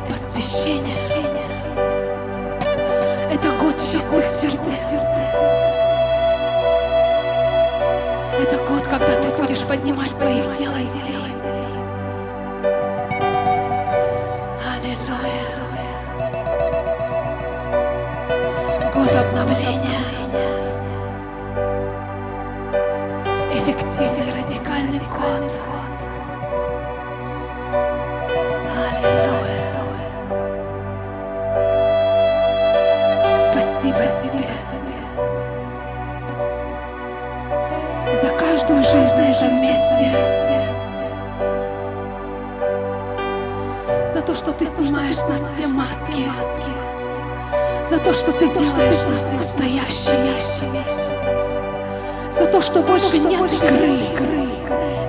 год посвящения. Это год чистых сердец. Это год, когда ты будешь поднимать своих делателей. Больше нет игры,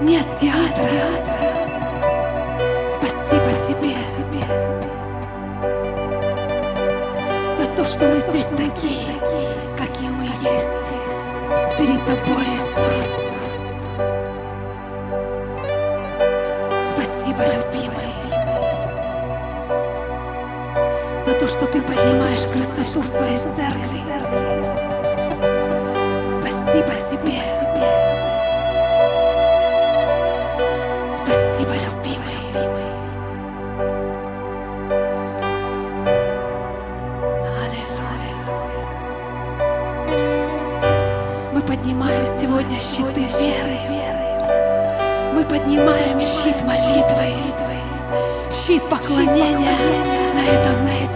нет театра. Спасибо тебе за то, что мы здесь такие, какие мы есть перед тобой, Иисус. Спасибо, любимый, за то, что ты поднимаешь красоту своей церкви. Поднимаем щит молитвы, щит поклонения на этом месте.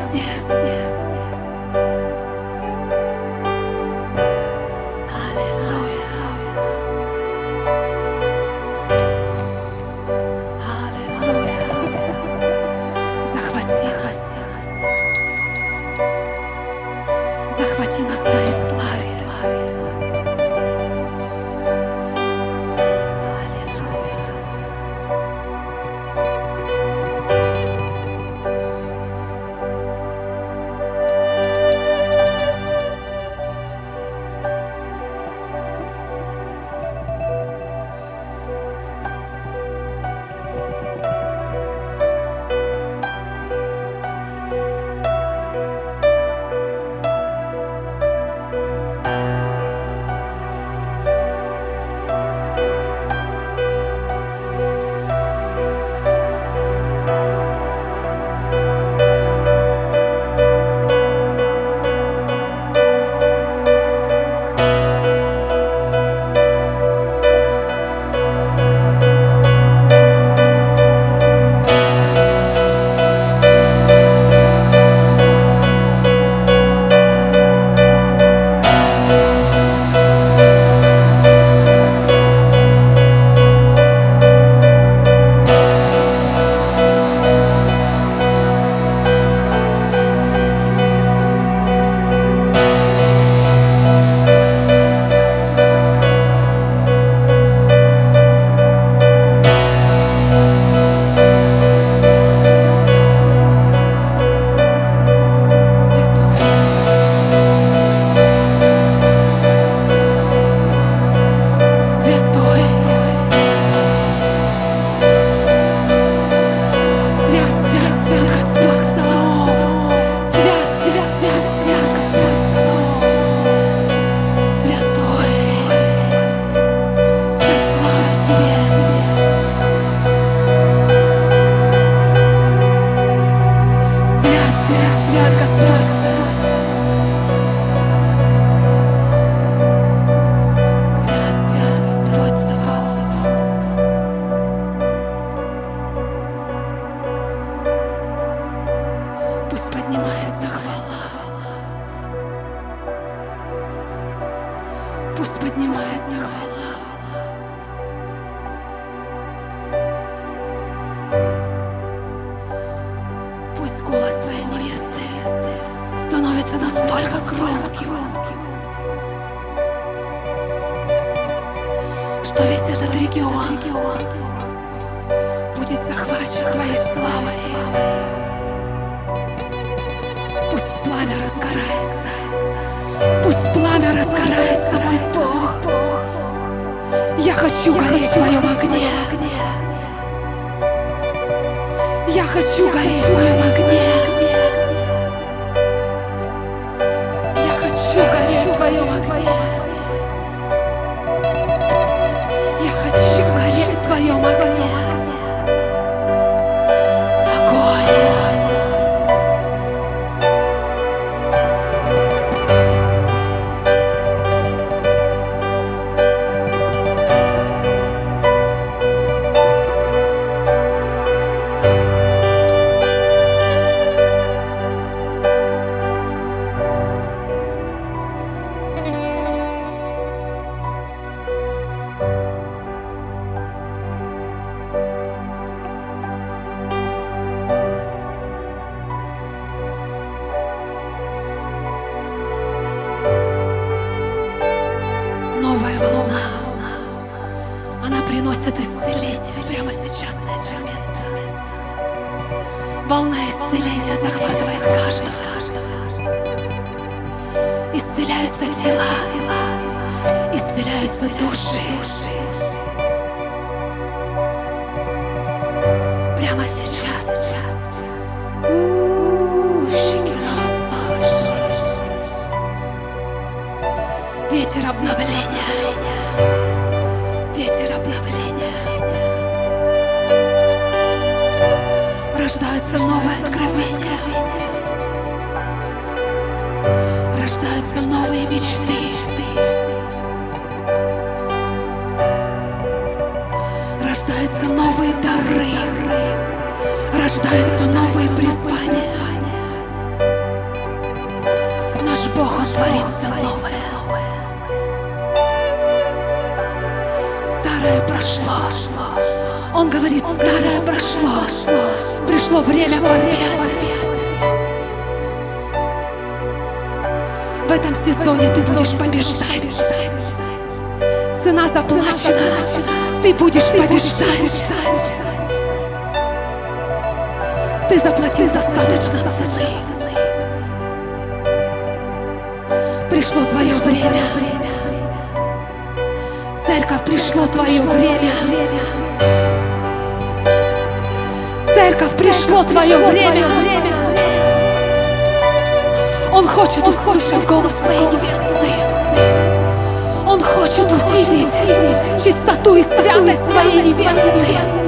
Громким, что весь этот регион будет захвачен Твоей славой. Пусть пламя разгорается, пусть пламя разгорается, мой Бог. Я хочу гореть в Твоем огне. Я хочу гореть в Твоем огне. Твоем огне. Прямо сейчас. Ветер обновления. Ветер обновления. Рождаются новые откровения. Рождаются новые мечты. Рождаются новые дары. Рождаются новые призвания. Наш Бог, Он творит все новое. Старое прошло. Он говорит, старое прошло. Пришло время побед. В этом сезоне ты будешь побеждать. Цена заплачена. Ты будешь побеждать. Ты заплатил достаточно цены. Пришло твое время. Церковь, пришло твое время. Церковь, пришло твое время. Он хочет услышать голос своей невесты. Он хочет увидеть чистоту и святость своей невесты.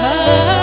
her.